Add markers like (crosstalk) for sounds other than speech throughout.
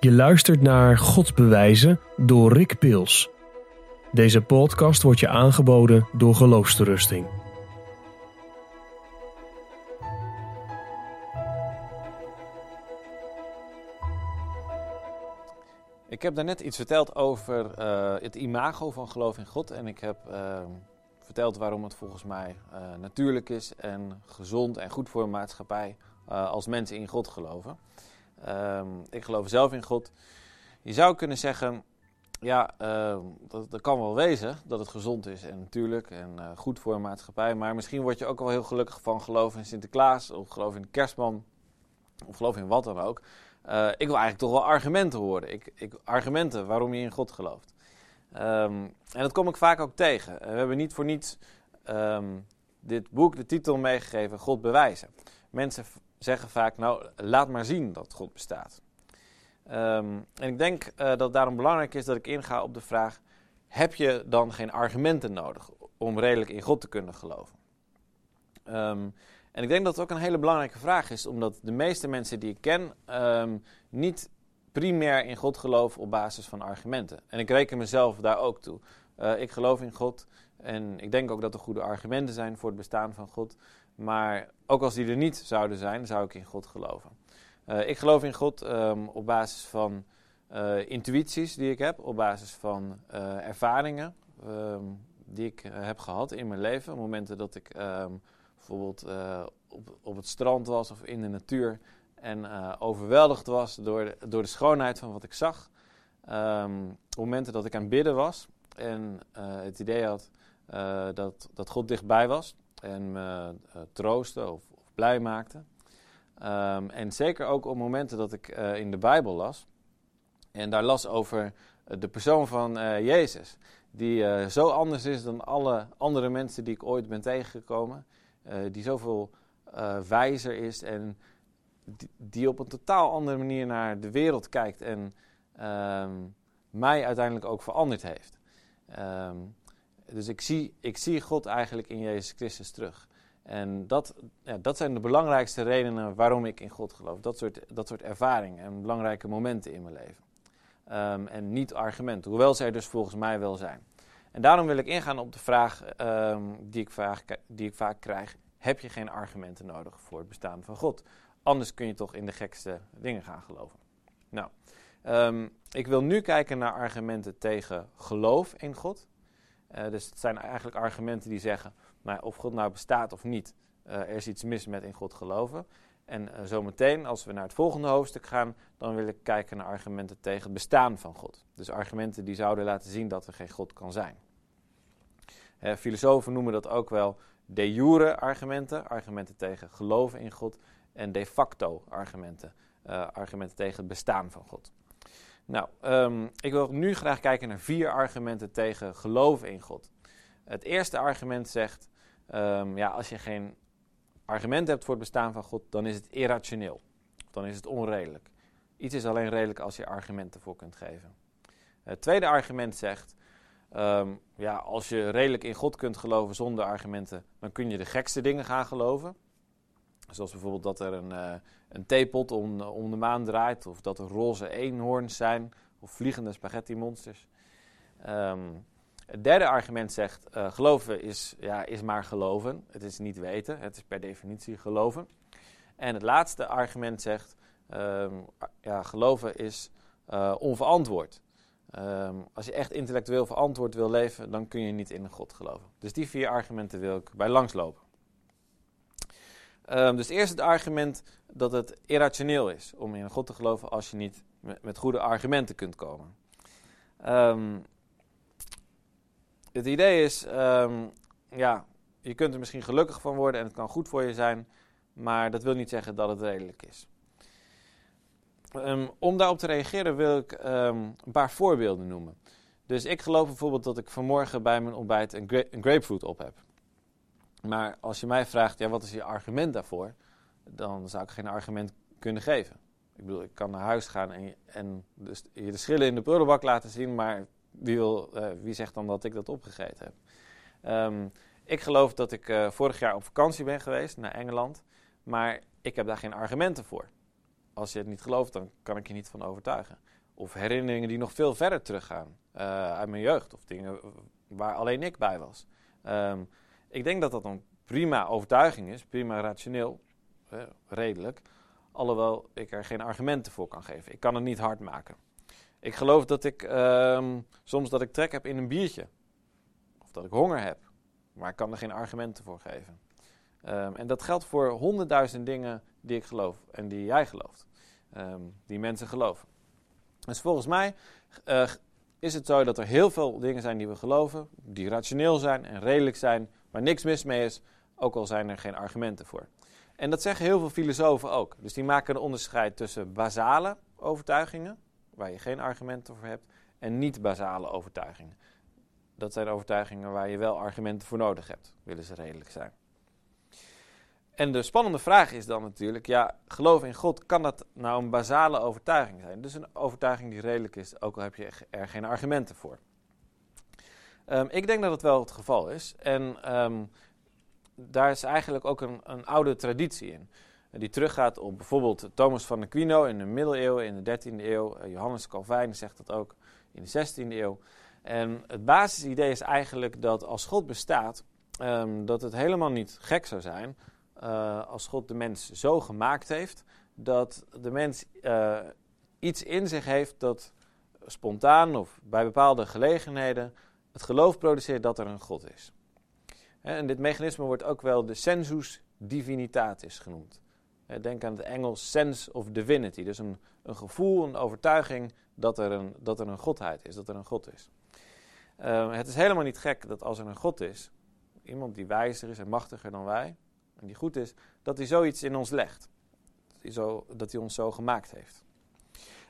Je luistert naar God bewijzen door Rick Pils. Deze podcast wordt je aangeboden door Geloofsterusting. Ik heb daarnet iets verteld over eh, het imago van geloof in God. En ik heb uh, verteld waarom het volgens mij uh, natuurlijk is en gezond en goed voor een maatschappij uh, als mensen in God geloven. Um, ik geloof zelf in God. Je zou kunnen zeggen, ja, dat, dat, kan wel wezen dat het gezond is en natuurlijk en goed voor een maatschappij. Maar misschien word je ook wel heel gelukkig van geloof in Sinterklaas of geloof in de kerstman of geloof in wat dan ook. Uh, ik wil eigenlijk toch wel argumenten horen. Ik, ik, argumenten waarom je in God gelooft. Um, en dat kom ik vaak ook tegen. Uh, we hebben niet voor niets dit boek de titel meegegeven: God bewijzen. Mensen zeggen vaak: Nou, laat maar zien dat God bestaat. Um, en ik denk uh, dat het daarom belangrijk is dat ik inga op de vraag: Heb je dan geen argumenten nodig om redelijk in God te kunnen geloven? En ik denk dat het ook een hele belangrijke vraag is, omdat de meeste mensen die ik ken um, niet primair in God geloven op basis van argumenten. En ik reken mezelf daar ook toe. Uh, ik geloof in God en ik denk ook dat er goede argumenten zijn voor het bestaan van God. Maar ook als die er niet zouden zijn, zou ik in God geloven. Uh, ik geloof in God um, op basis van uh, intuïties die ik heb, op basis van ervaringen um, die ik heb gehad in mijn leven. Momenten dat ik bijvoorbeeld uh, op, op het strand was of in de natuur en overweldigd was door de, door de schoonheid van wat ik zag. Momenten dat ik aan het bidden was en het idee had dat, dat God dichtbij was en me troostte of, of, blij maakte. Um, en zeker ook op momenten dat ik in de Bijbel las en daar las over de persoon van Jezus, die zo anders is dan alle andere mensen die ik ooit ben tegengekomen. Die zoveel wijzer is en die, op een totaal andere manier naar de wereld kijkt en um, mij uiteindelijk ook veranderd heeft. Um, dus ik zie, ik zie God eigenlijk in Jezus Christus terug. En dat, ja, dat zijn de belangrijkste redenen waarom ik in God geloof. Dat soort, dat soort ervaringen en belangrijke momenten in mijn leven. Um, en niet argumenten, hoewel zij er dus volgens mij wel zijn. En daarom wil ik ingaan op de vraag um, die, ik vaak, die ik vaak krijg. Heb je geen argumenten nodig voor het bestaan van God? Anders kun je toch in de gekste dingen gaan geloven. Nou, um, ik wil nu kijken naar argumenten tegen geloof in God. Uh, dus het zijn eigenlijk argumenten die zeggen, maar of God nou bestaat of niet, uh, er is iets mis met in God geloven. En uh, zometeen, als we naar het volgende hoofdstuk gaan, dan wil ik kijken naar argumenten tegen het bestaan van God. Dus argumenten die zouden laten zien dat er geen God kan zijn. Filosofen noemen dat ook wel de jure argumenten, argumenten tegen geloven in God, en de facto argumenten, argumenten tegen het bestaan van God. Nou, um, ik wil nu graag kijken naar vier argumenten tegen geloven in God. Het eerste argument zegt, um, ja, als je geen argument hebt voor het bestaan van God, dan is het irrationeel. Dan is het onredelijk. Iets is alleen redelijk als je argumenten voor kunt geven. Het tweede argument zegt, um, ja, als je redelijk in God kunt geloven zonder argumenten, dan kun je de gekste dingen gaan geloven. Zoals bijvoorbeeld dat er een, uh, een theepot om, om de maan draait, of dat er roze eenhoorns zijn, of vliegende spaghetti monsters. Um, het derde argument zegt, uh, geloven is, ja, is maar geloven. Het is niet weten, het is per definitie geloven. En het laatste argument zegt, um, ja, geloven is onverantwoord. Um, als je echt intellectueel verantwoord wil leven, dan kun je niet in God geloven. Dus die vier argumenten wil ik bij langslopen. Um, dus eerst het argument dat het irrationeel is om in God te geloven als je niet met, goede argumenten kunt komen. Um, het idee is, um, ja, je kunt er misschien gelukkig van worden en het kan goed voor je zijn, maar dat wil niet zeggen dat het redelijk is. Om daarop te reageren wil ik een paar voorbeelden noemen. Dus ik geloof bijvoorbeeld dat ik vanmorgen bij mijn ontbijt een grapefruit op heb. Maar als je mij vraagt, ja, wat is je argument daarvoor? Dan zou ik geen argument kunnen geven. Ik bedoel, ik kan naar huis gaan en, en dus je de schillen in de prullenbak laten zien, maar wie, wil, uh, wie zegt dan dat ik dat opgegeten heb? Um, ik geloof dat ik uh, vorig jaar op vakantie ben geweest naar Engeland, maar ik heb daar geen argumenten voor. Als je het niet gelooft, dan kan ik je niet van overtuigen. Of herinneringen die nog veel verder teruggaan uh, uit mijn jeugd. Of dingen waar alleen ik bij was. Ehm, ik denk dat dat een prima overtuiging is, prima rationeel, redelijk. Alhoewel ik er geen argumenten voor kan geven. Ik kan het niet hard maken. Ik geloof dat ik um, soms dat ik trek heb in een biertje. Of dat ik honger heb. Maar ik kan er geen argumenten voor geven. Um, en dat geldt voor honderdduizend dingen die ik geloof en die jij gelooft. Um, die mensen geloven. Dus volgens mij uh, is het zo dat er heel veel dingen zijn die we geloven, die rationeel zijn en redelijk zijn, waar niks mis mee is, ook al zijn er geen argumenten voor. En dat zeggen heel veel filosofen ook. Dus die maken een onderscheid tussen basale overtuigingen, waar je geen argumenten voor hebt, en niet-basale overtuigingen. Dat zijn overtuigingen waar je wel argumenten voor nodig hebt, willen ze redelijk zijn. En de spannende vraag is dan natuurlijk, ja, geloof in God, kan dat nou een basale overtuiging zijn? Dus een overtuiging die redelijk is, ook al heb je er geen argumenten voor. Um, ik denk dat het wel het geval is. En um, daar is eigenlijk ook een, een oude traditie in. Die teruggaat op bijvoorbeeld Thomas van Aquino in de middeleeuwen, in de 13e eeuw. Uh, Johannes Calvijn zegt dat ook in de 16e eeuw. En het basisidee is eigenlijk dat als God bestaat, um, dat het helemaal niet gek zou zijn uh, als God de mens zo gemaakt heeft, dat de mens iets in zich heeft dat spontaan of bij bepaalde gelegenheden het geloof produceert dat er een God is. En dit mechanisme wordt ook wel de sensus divinitatis genoemd. Denk aan het Engels sense of divinity, dus een, een gevoel, een overtuiging dat er een, dat er een godheid is, dat er een God is. Uh, het is helemaal niet gek dat als er een God is, iemand die wijzer is en machtiger dan wij, en die goed is, dat hij zoiets in ons legt. Dat hij, zo, dat hij ons zo gemaakt heeft.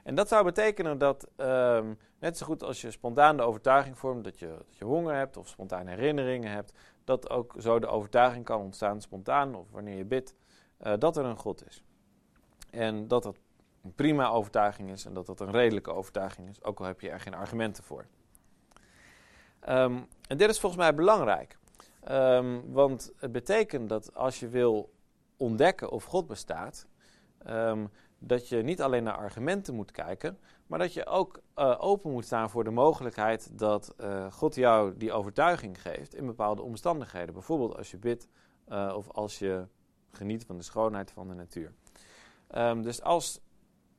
En dat zou betekenen dat, um, net zo goed als je spontaan de overtuiging vormt dat je, dat je honger hebt of spontane herinneringen hebt, dat ook zo de overtuiging kan ontstaan spontaan of wanneer je bidt, uh, dat er een God is. En dat dat een prima overtuiging is en dat dat een redelijke overtuiging is, ook al heb je er geen argumenten voor. Um, en dit is volgens mij belangrijk. Um, want het betekent dat als je wil ontdekken of God bestaat, um, dat je niet alleen naar argumenten moet kijken, maar dat je ook uh, open moet staan voor de mogelijkheid dat uh, God jou die overtuiging geeft in bepaalde omstandigheden. Bijvoorbeeld als je bidt uh, of als je geniet van de schoonheid van de natuur. Um, dus als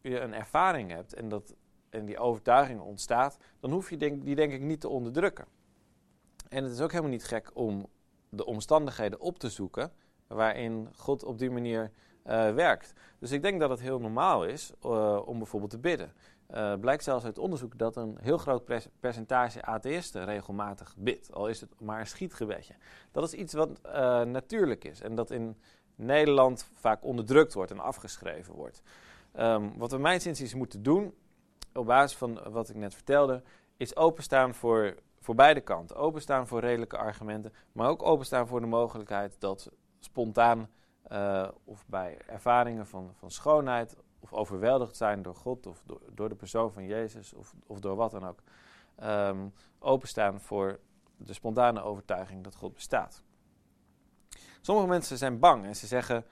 je een ervaring hebt en, dat, en die overtuiging ontstaat, dan hoef je denk, die denk ik niet te onderdrukken. En het is ook helemaal niet gek om de omstandigheden op te zoeken waarin God op die manier uh, werkt. Dus ik denk dat het heel normaal is uh, om bijvoorbeeld te bidden. Uh, blijkt zelfs uit onderzoek dat een heel groot percentage atheïsten regelmatig bidt, al is het maar een schietgebedje. Dat is iets wat natuurlijk is en dat in Nederland vaak onderdrukt wordt en afgeschreven wordt. Um, wat we mijn inziens moeten doen, op basis van wat ik net vertelde, is openstaan voor voor beide kanten. Openstaan voor redelijke argumenten, maar ook openstaan voor de mogelijkheid dat spontaan uh, of bij ervaringen van, van schoonheid of overweldigd zijn door God of door, door de persoon van Jezus of, of door wat dan ook. Um, openstaan voor de spontane overtuiging dat God bestaat. Sommige mensen zijn bang en ze zeggen: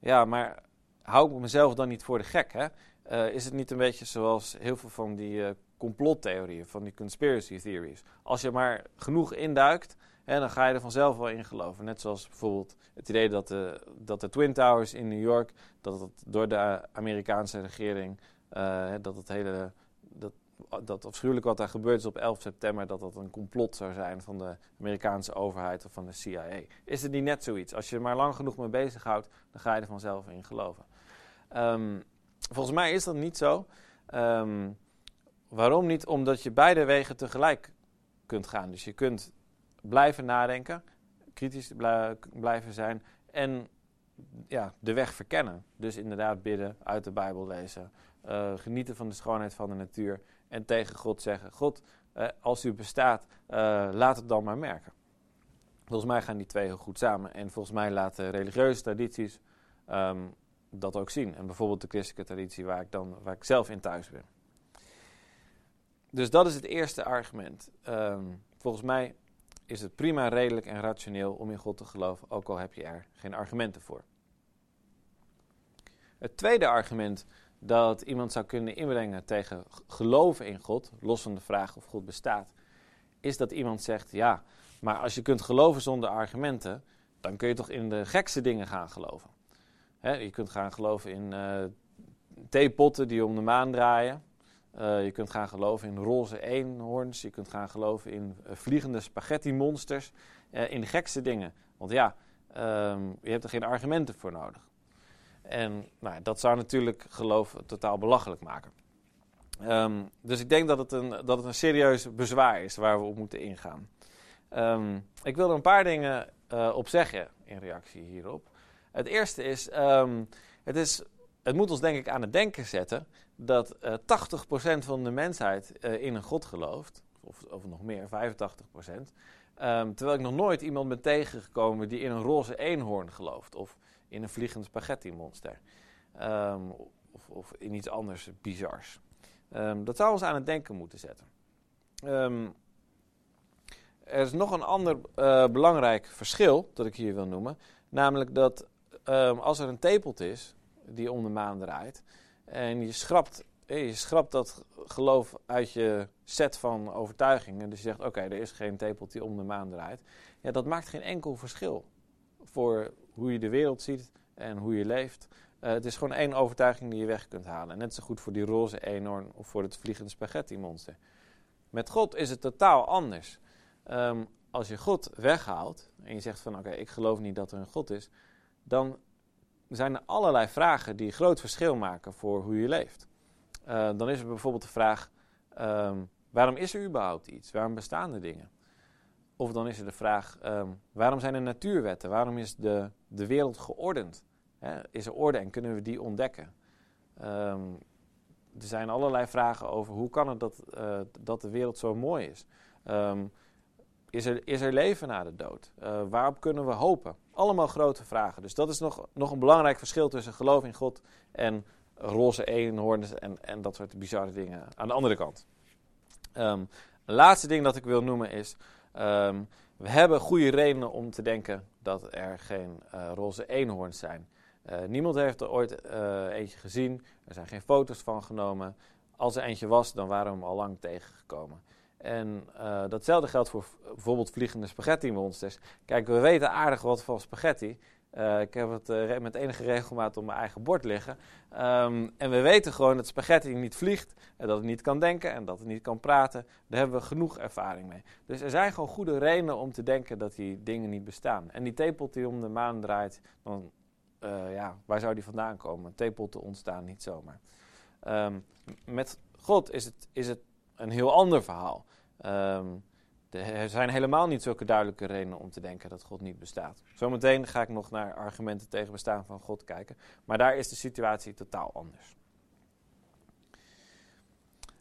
Ja, maar hou ik mezelf dan niet voor de gek? Hè? Uh, is het niet een beetje zoals heel veel van die uh, complottheorieën, van die conspiracy theories. Als je maar genoeg induikt, hè, dan ga je er vanzelf wel in geloven. Net zoals bijvoorbeeld het idee dat de, dat de Twin Towers in New York, dat het door de Amerikaanse regering, uh, dat het hele, dat, dat afschuwelijk wat daar gebeurd is op 11 september, dat dat een complot zou zijn van de Amerikaanse overheid of van de CIA. Is het niet net zoiets? Als je er maar lang genoeg mee bezighoudt, dan ga je er vanzelf in geloven. Um, volgens mij is dat niet zo. Um, Waarom niet? Omdat je beide wegen tegelijk kunt gaan. Dus je kunt blijven nadenken, kritisch blijven zijn en ja, de weg verkennen. Dus inderdaad bidden, uit de Bijbel lezen, uh, genieten van de schoonheid van de natuur en tegen God zeggen: God, uh, als u bestaat, uh, laat het dan maar merken. Volgens mij gaan die twee heel goed samen. En volgens mij laten religieuze tradities um, dat ook zien. En bijvoorbeeld de christelijke traditie waar ik, dan, waar ik zelf in thuis ben. Dus dat is het eerste argument. Um, volgens mij is het prima redelijk en rationeel om in God te geloven, ook al heb je er geen argumenten voor. Het tweede argument dat iemand zou kunnen inbrengen tegen geloven in God, los van de vraag of God bestaat, is dat iemand zegt: ja, maar als je kunt geloven zonder argumenten, dan kun je toch in de gekste dingen gaan geloven. je kunt gaan geloven in uh, theepotten die om de maan draaien. Eh, je kunt gaan geloven in roze eenhoorns. Je kunt gaan geloven in uh, vliegende spaghetti-monsters. in de gekste dingen. Want ja, ehm, je hebt er geen argumenten voor nodig. En nou, dat zou natuurlijk geloof totaal belachelijk maken. Ehm, dus ik denk dat het, een, dat het een serieus bezwaar is waar we op moeten ingaan. Um, ik wil er een paar dingen op zeggen in reactie hierop. Het eerste is, het is, het moet ons denk ik aan het denken zetten dat uh, eh, 80% van de mensheid uh, in een God gelooft, of, of nog meer, 85%. terwijl ik nog nooit iemand ben tegengekomen die in een roze eenhoorn gelooft, of in een vliegend spaghetti monster, of, of, in iets anders bizars. dat zou ons aan het denken moeten zetten. Er is nog een ander uh, belangrijk verschil dat ik hier wil noemen. Namelijk dat als er een tepelt is die om de maan draait. En je schrapt, eh, je schrapt dat geloof uit je set van overtuigingen. Dus je zegt: Oké, er is geen tepelt die om de maan draait. Ja, dat maakt geen enkel verschil voor hoe je de wereld ziet en hoe je leeft. Uh, het is gewoon één overtuiging die je weg kunt halen. net zo goed voor die roze eenhoorn of voor het vliegende spaghetti monster. Met God is het totaal anders. Um, als je God weghaalt en je zegt van oké, ik geloof niet dat er een God is, dan zijn er allerlei vragen die groot verschil maken voor hoe je leeft. Uh, dan is er bijvoorbeeld de vraag, um, waarom is er überhaupt iets? Waarom bestaan er dingen? Of dan is er de vraag, um, waarom zijn er natuurwetten? Waarom is de, de wereld geordend? is er orde en kunnen we die ontdekken? Um, er zijn allerlei vragen over hoe kan het dat, uh, dat de wereld zo mooi is? Is er, is er leven na de dood? Uh, waarop kunnen we hopen? Allemaal grote vragen. Dus dat is nog, nog een belangrijk verschil tussen geloof in God en roze eenhoorns en, en dat soort bizarre dingen aan de andere kant. Um, een laatste ding dat ik wil noemen is, um, we hebben goede redenen om te denken dat er geen uh, roze eenhoorns zijn. Uh, niemand heeft er ooit uh, eentje gezien, er zijn geen foto's van genomen. Als er eentje was, dan waren we hem al lang tegengekomen. En uh, datzelfde geldt voor bijvoorbeeld vliegende spaghetti monsters. Kijk, we weten aardig wat van spaghetti. Uh, ik heb het uh, met enige regelmaat op mijn eigen bord liggen. Um, en we weten gewoon dat spaghetti niet vliegt, en dat het niet kan denken en dat het niet kan praten. Daar hebben we genoeg ervaring mee. Dus er zijn gewoon goede redenen om te denken dat die dingen niet bestaan. En die theepot die om de maan draait, dan, ja, waar zou die vandaan komen? Theepotten ontstaan niet zomaar. Um, met God is het, is het een heel ander verhaal. Um, er zijn helemaal niet zulke duidelijke redenen om te denken dat God niet bestaat. Zometeen ga ik nog naar argumenten tegen bestaan van God kijken. Maar daar is de situatie totaal anders.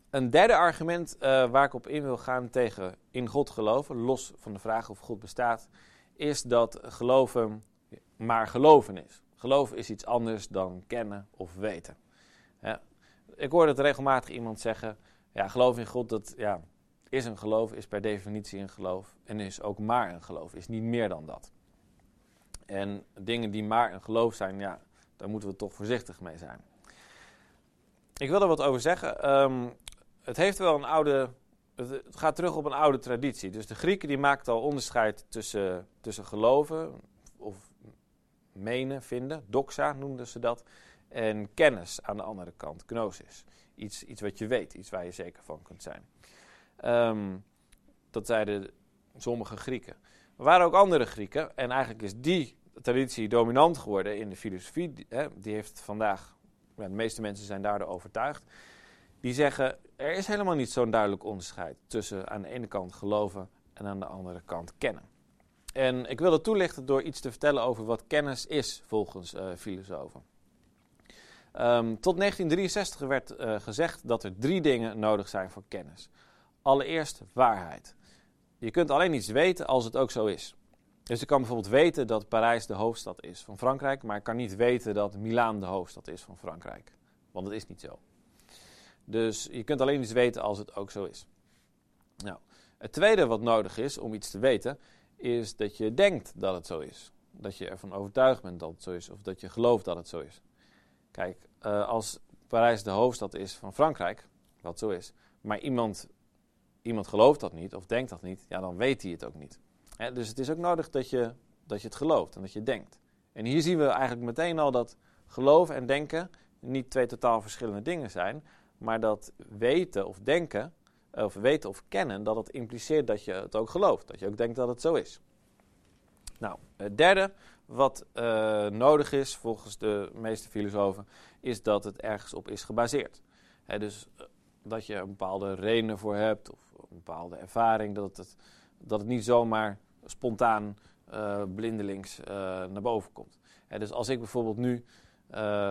Een derde argument uh, waar ik op in wil gaan tegen in God geloven, los van de vraag of God bestaat, is dat geloven maar geloven is. Geloven is iets anders dan kennen of weten. Ja, ik hoor het regelmatig iemand zeggen: ja, geloof in God, dat ja, is een geloof, is per definitie een geloof. En is ook maar een geloof, is niet meer dan dat. En dingen die maar een geloof zijn, ja, daar moeten we toch voorzichtig mee zijn. Ik wil er wat over zeggen. Um, het heeft wel een oude. Het gaat terug op een oude traditie. Dus de Grieken die maakten al onderscheid tussen, tussen geloven, of menen, vinden, doxa noemden ze dat, en kennis aan de andere kant, gnosis. Iets, iets wat je weet, iets waar je zeker van kunt zijn. Um, dat zeiden sommige Grieken. Er waren ook andere Grieken, en eigenlijk is die traditie dominant geworden in de filosofie. Die, hè, die heeft vandaag, ja, de meeste mensen zijn daardoor overtuigd. Die zeggen, er is helemaal niet zo'n duidelijk onderscheid tussen aan de ene kant geloven en aan de andere kant kennen. En ik wil het toelichten door iets te vertellen over wat kennis is volgens uh, filosofen. Um, tot 1963 werd uh, gezegd dat er drie dingen nodig zijn voor kennis. Allereerst waarheid. Je kunt alleen iets weten als het ook zo is. Dus ik kan bijvoorbeeld weten dat Parijs de hoofdstad is van Frankrijk, maar ik kan niet weten dat Milaan de hoofdstad is van Frankrijk. Want dat is niet zo. Dus je kunt alleen iets weten als het ook zo is. Nou, het tweede wat nodig is om iets te weten, is dat je denkt dat het zo is. Dat je ervan overtuigd bent dat het zo is, of dat je gelooft dat het zo is. Kijk, uh, als Parijs de hoofdstad is van Frankrijk, wat zo is, maar iemand, iemand gelooft dat niet of denkt dat niet, ja, dan weet hij het ook niet. dus het is ook nodig dat je, dat je het gelooft en dat je denkt. En hier zien we eigenlijk meteen al dat geloven en denken niet twee totaal verschillende dingen zijn, maar dat weten of denken, of weten of kennen, dat het impliceert dat je het ook gelooft. Dat je ook denkt dat het zo is. Nou, het derde wat uh, nodig is, volgens de meeste filosofen, is dat het ergens op is gebaseerd. dus uh, dat je een bepaalde reden voor hebt, of een bepaalde ervaring, dat het, dat het niet zomaar spontaan, uh, blindelings naar boven komt. dus als ik bijvoorbeeld nu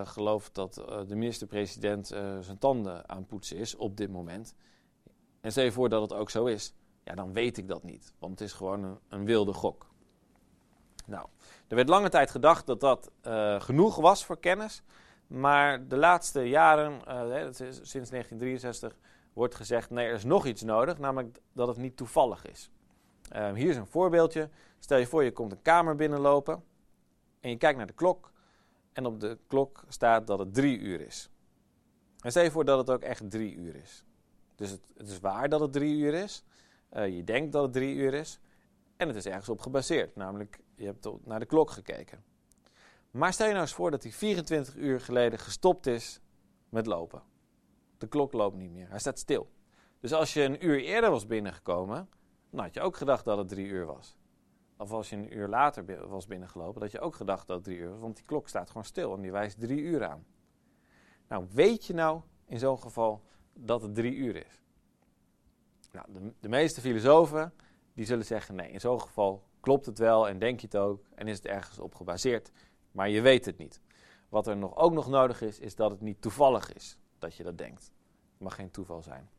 geloof dat de minister-president zijn tanden aan poetsen is op dit moment, en stel je voor dat het ook zo is, ja, dan weet ik dat niet, want het is gewoon een wilde gok. Nou, er werd lange tijd gedacht dat dat uh, genoeg was voor kennis. Maar de laatste jaren, uh, sinds 1963, wordt gezegd: nee, er is nog iets nodig, namelijk dat het niet toevallig is. Uh, hier is een voorbeeldje. Stel je voor, je komt een kamer binnenlopen en je kijkt naar de klok. En op de klok staat dat het drie uur is. En stel je voor dat het ook echt drie uur is. Dus het, het is waar dat het drie uur is. je denkt dat het drie uur is. En het is ergens op gebaseerd, namelijk je hebt naar de klok gekeken. Maar stel je nou eens voor dat hij 24 uur geleden gestopt is met lopen. De klok loopt niet meer, hij staat stil. Dus als je een uur eerder was binnengekomen, dan had je ook gedacht dat het drie uur was. Of als je een uur later was binnengelopen, dat je ook gedacht dat het drie uur was, want die klok staat gewoon stil en die wijst drie uur aan. Nou, weet je nou in zo'n geval dat het drie uur is? Nou, de, de meeste filosofen die zullen zeggen: nee, in zo'n geval klopt het wel en denk je het ook en is het ergens op gebaseerd, maar je weet het niet. Wat er nog, ook nog nodig is, is dat het niet toevallig is dat je dat denkt. Het mag geen toeval zijn.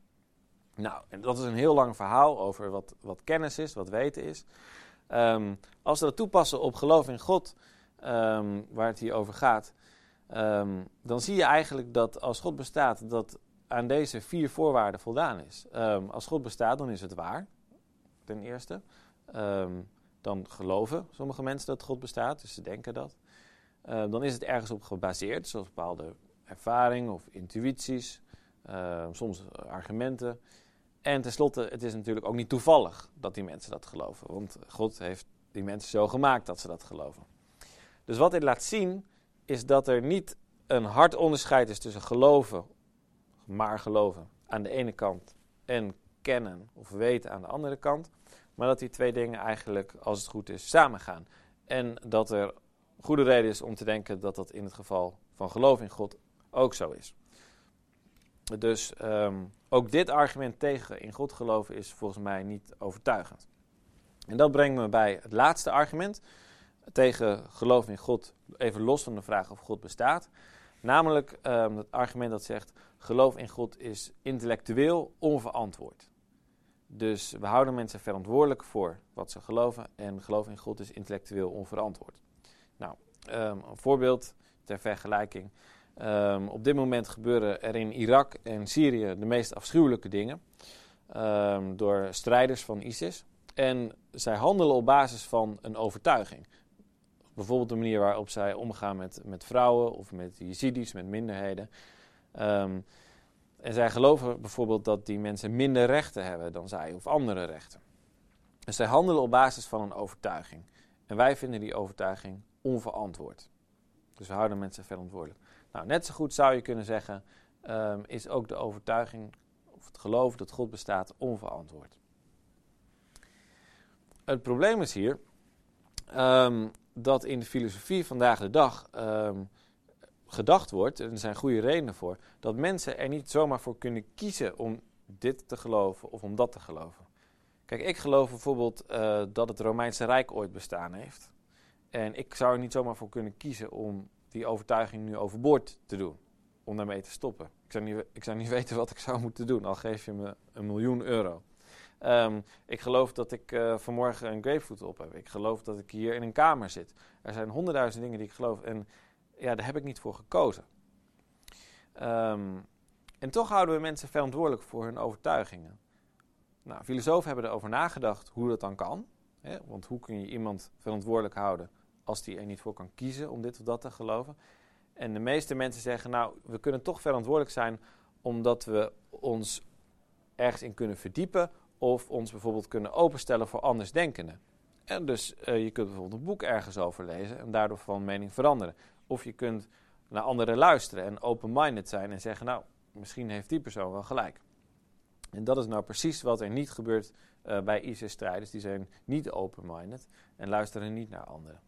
Nou, en dat is een heel lang verhaal over wat, wat kennis is, wat weten is. Um, als we dat toepassen op geloof in God, um, waar het hier over gaat, um, dan zie je eigenlijk dat als God bestaat, dat aan deze vier voorwaarden voldaan is. als God bestaat, dan is het waar ten eerste. Ehm, dan geloven sommige mensen dat God bestaat, dus ze denken dat. Ehm, dan is het ergens op gebaseerd, zoals bepaalde ervaring of intuïties, ehm, soms argumenten. En tenslotte, het is natuurlijk ook niet toevallig dat die mensen dat geloven, want God heeft die mensen zo gemaakt dat ze dat geloven. Dus wat dit laat zien, is dat er niet een hard onderscheid is tussen geloven, maar geloven aan de ene kant en kennen of weten aan de andere kant. Maar dat die twee dingen eigenlijk, als het goed is, samengaan. En dat er goede reden is om te denken dat dat in het geval van geloof in God ook zo is. Dus um, ook dit argument tegen in God geloven is volgens mij niet overtuigend. En dat brengt me bij het laatste argument tegen geloof in God, even los van de vraag of God bestaat. Namelijk um, het argument dat zegt geloof in God is intellectueel onverantwoord. Dus we houden mensen verantwoordelijk voor wat ze geloven en geloof in God is intellectueel onverantwoord. Nou, um, een voorbeeld ter vergelijking. Um, op dit moment gebeuren er in Irak en Syrië de meest afschuwelijke dingen um, door strijders van ISIS. En zij handelen op basis van een overtuiging. Bijvoorbeeld de manier waarop zij omgaan met, met vrouwen of met Yazidis, met minderheden. En zij geloven bijvoorbeeld dat die mensen minder rechten hebben dan zij of andere rechten. Dus zij handelen op basis van een overtuiging. En wij vinden die overtuiging onverantwoord. Dus we houden mensen verantwoordelijk. Nou, net zo goed zou je kunnen zeggen, um, is ook de overtuiging of het geloof dat God bestaat onverantwoord. Het probleem is hier um, dat in de filosofie vandaag de dag um, gedacht wordt, en er zijn goede redenen voor, dat mensen er niet zomaar voor kunnen kiezen om dit te geloven of om dat te geloven. Kijk, ik geloof bijvoorbeeld uh, dat het Romeinse Rijk ooit bestaan heeft. En ik zou er niet zomaar voor kunnen kiezen om die overtuiging nu overboord te doen. Om daarmee te stoppen. Ik zou niet, ik zou niet (laughs) weten wat ik zou moeten doen, al geef je me een miljoen euro. Um, ik geloof dat ik uh, vanmorgen een grapefruit op heb. Ik geloof dat ik hier in een kamer zit. Er zijn honderdduizend dingen die ik geloof. En ja, daar heb ik niet voor gekozen. Um, en toch houden we mensen verantwoordelijk voor hun overtuigingen. Nou, filosofen hebben erover nagedacht hoe dat dan kan. Hè? Want hoe kun je iemand verantwoordelijk houden als die er niet voor kan kiezen om dit of dat te geloven? En de meeste mensen zeggen, nou, we kunnen toch verantwoordelijk zijn omdat we ons ergens in kunnen verdiepen of ons bijvoorbeeld kunnen openstellen voor andersdenkenden. En dus uh, je kunt bijvoorbeeld een boek ergens over lezen en daardoor van mening veranderen. Of je kunt naar anderen luisteren en open-minded zijn en zeggen, nou, misschien heeft die persoon wel gelijk. En dat is nou precies wat er niet gebeurt uh, bij ISIS-strijders. Die zijn niet open-minded en luisteren niet naar anderen.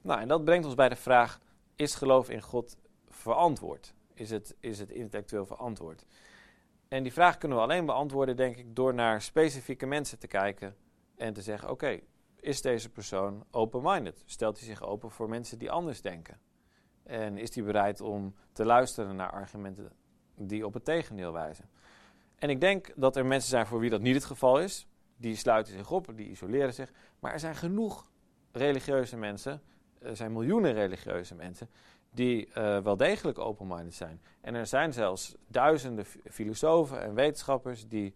Nou, en dat brengt ons bij de vraag, is geloof in God verantwoord? Is het, is het intellectueel verantwoord? En die vraag kunnen we alleen beantwoorden, denk ik, door naar specifieke mensen te kijken en te zeggen: oké, is deze persoon open-minded? Stelt hij zich open voor mensen die anders denken? En is hij bereid om te luisteren naar argumenten die op het tegendeel wijzen? En ik denk dat er mensen zijn voor wie dat niet het geval is. Die sluiten zich op, die isoleren zich. Maar er zijn genoeg religieuze mensen, er zijn miljoenen religieuze mensen, die uh, wel degelijk open-minded zijn. En er zijn zelfs duizenden filosofen en wetenschappers die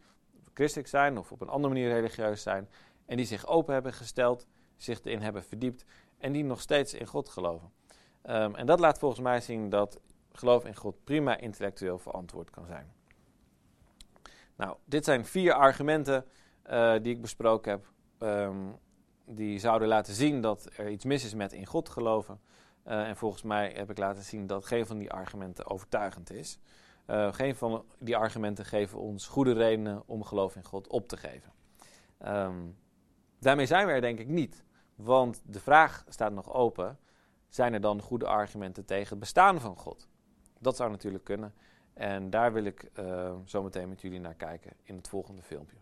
christelijk zijn of op een andere manier religieus zijn. En die zich open hebben gesteld, zich erin hebben verdiept en die nog steeds in God geloven. Um, en dat laat volgens mij zien dat geloof in God prima intellectueel verantwoord kan zijn. Nou, dit zijn vier argumenten uh, die ik besproken heb. Um, die zouden laten zien dat er iets mis is met in God geloven. Uh, en volgens mij heb ik laten zien dat geen van die argumenten overtuigend is. Uh, geen van die argumenten geven ons goede redenen om geloof in God op te geven. Um, daarmee zijn we er denk ik niet. Want de vraag staat nog open: zijn er dan goede argumenten tegen het bestaan van God? Dat zou natuurlijk kunnen. En daar wil ik uh, zo meteen met jullie naar kijken in het volgende filmpje.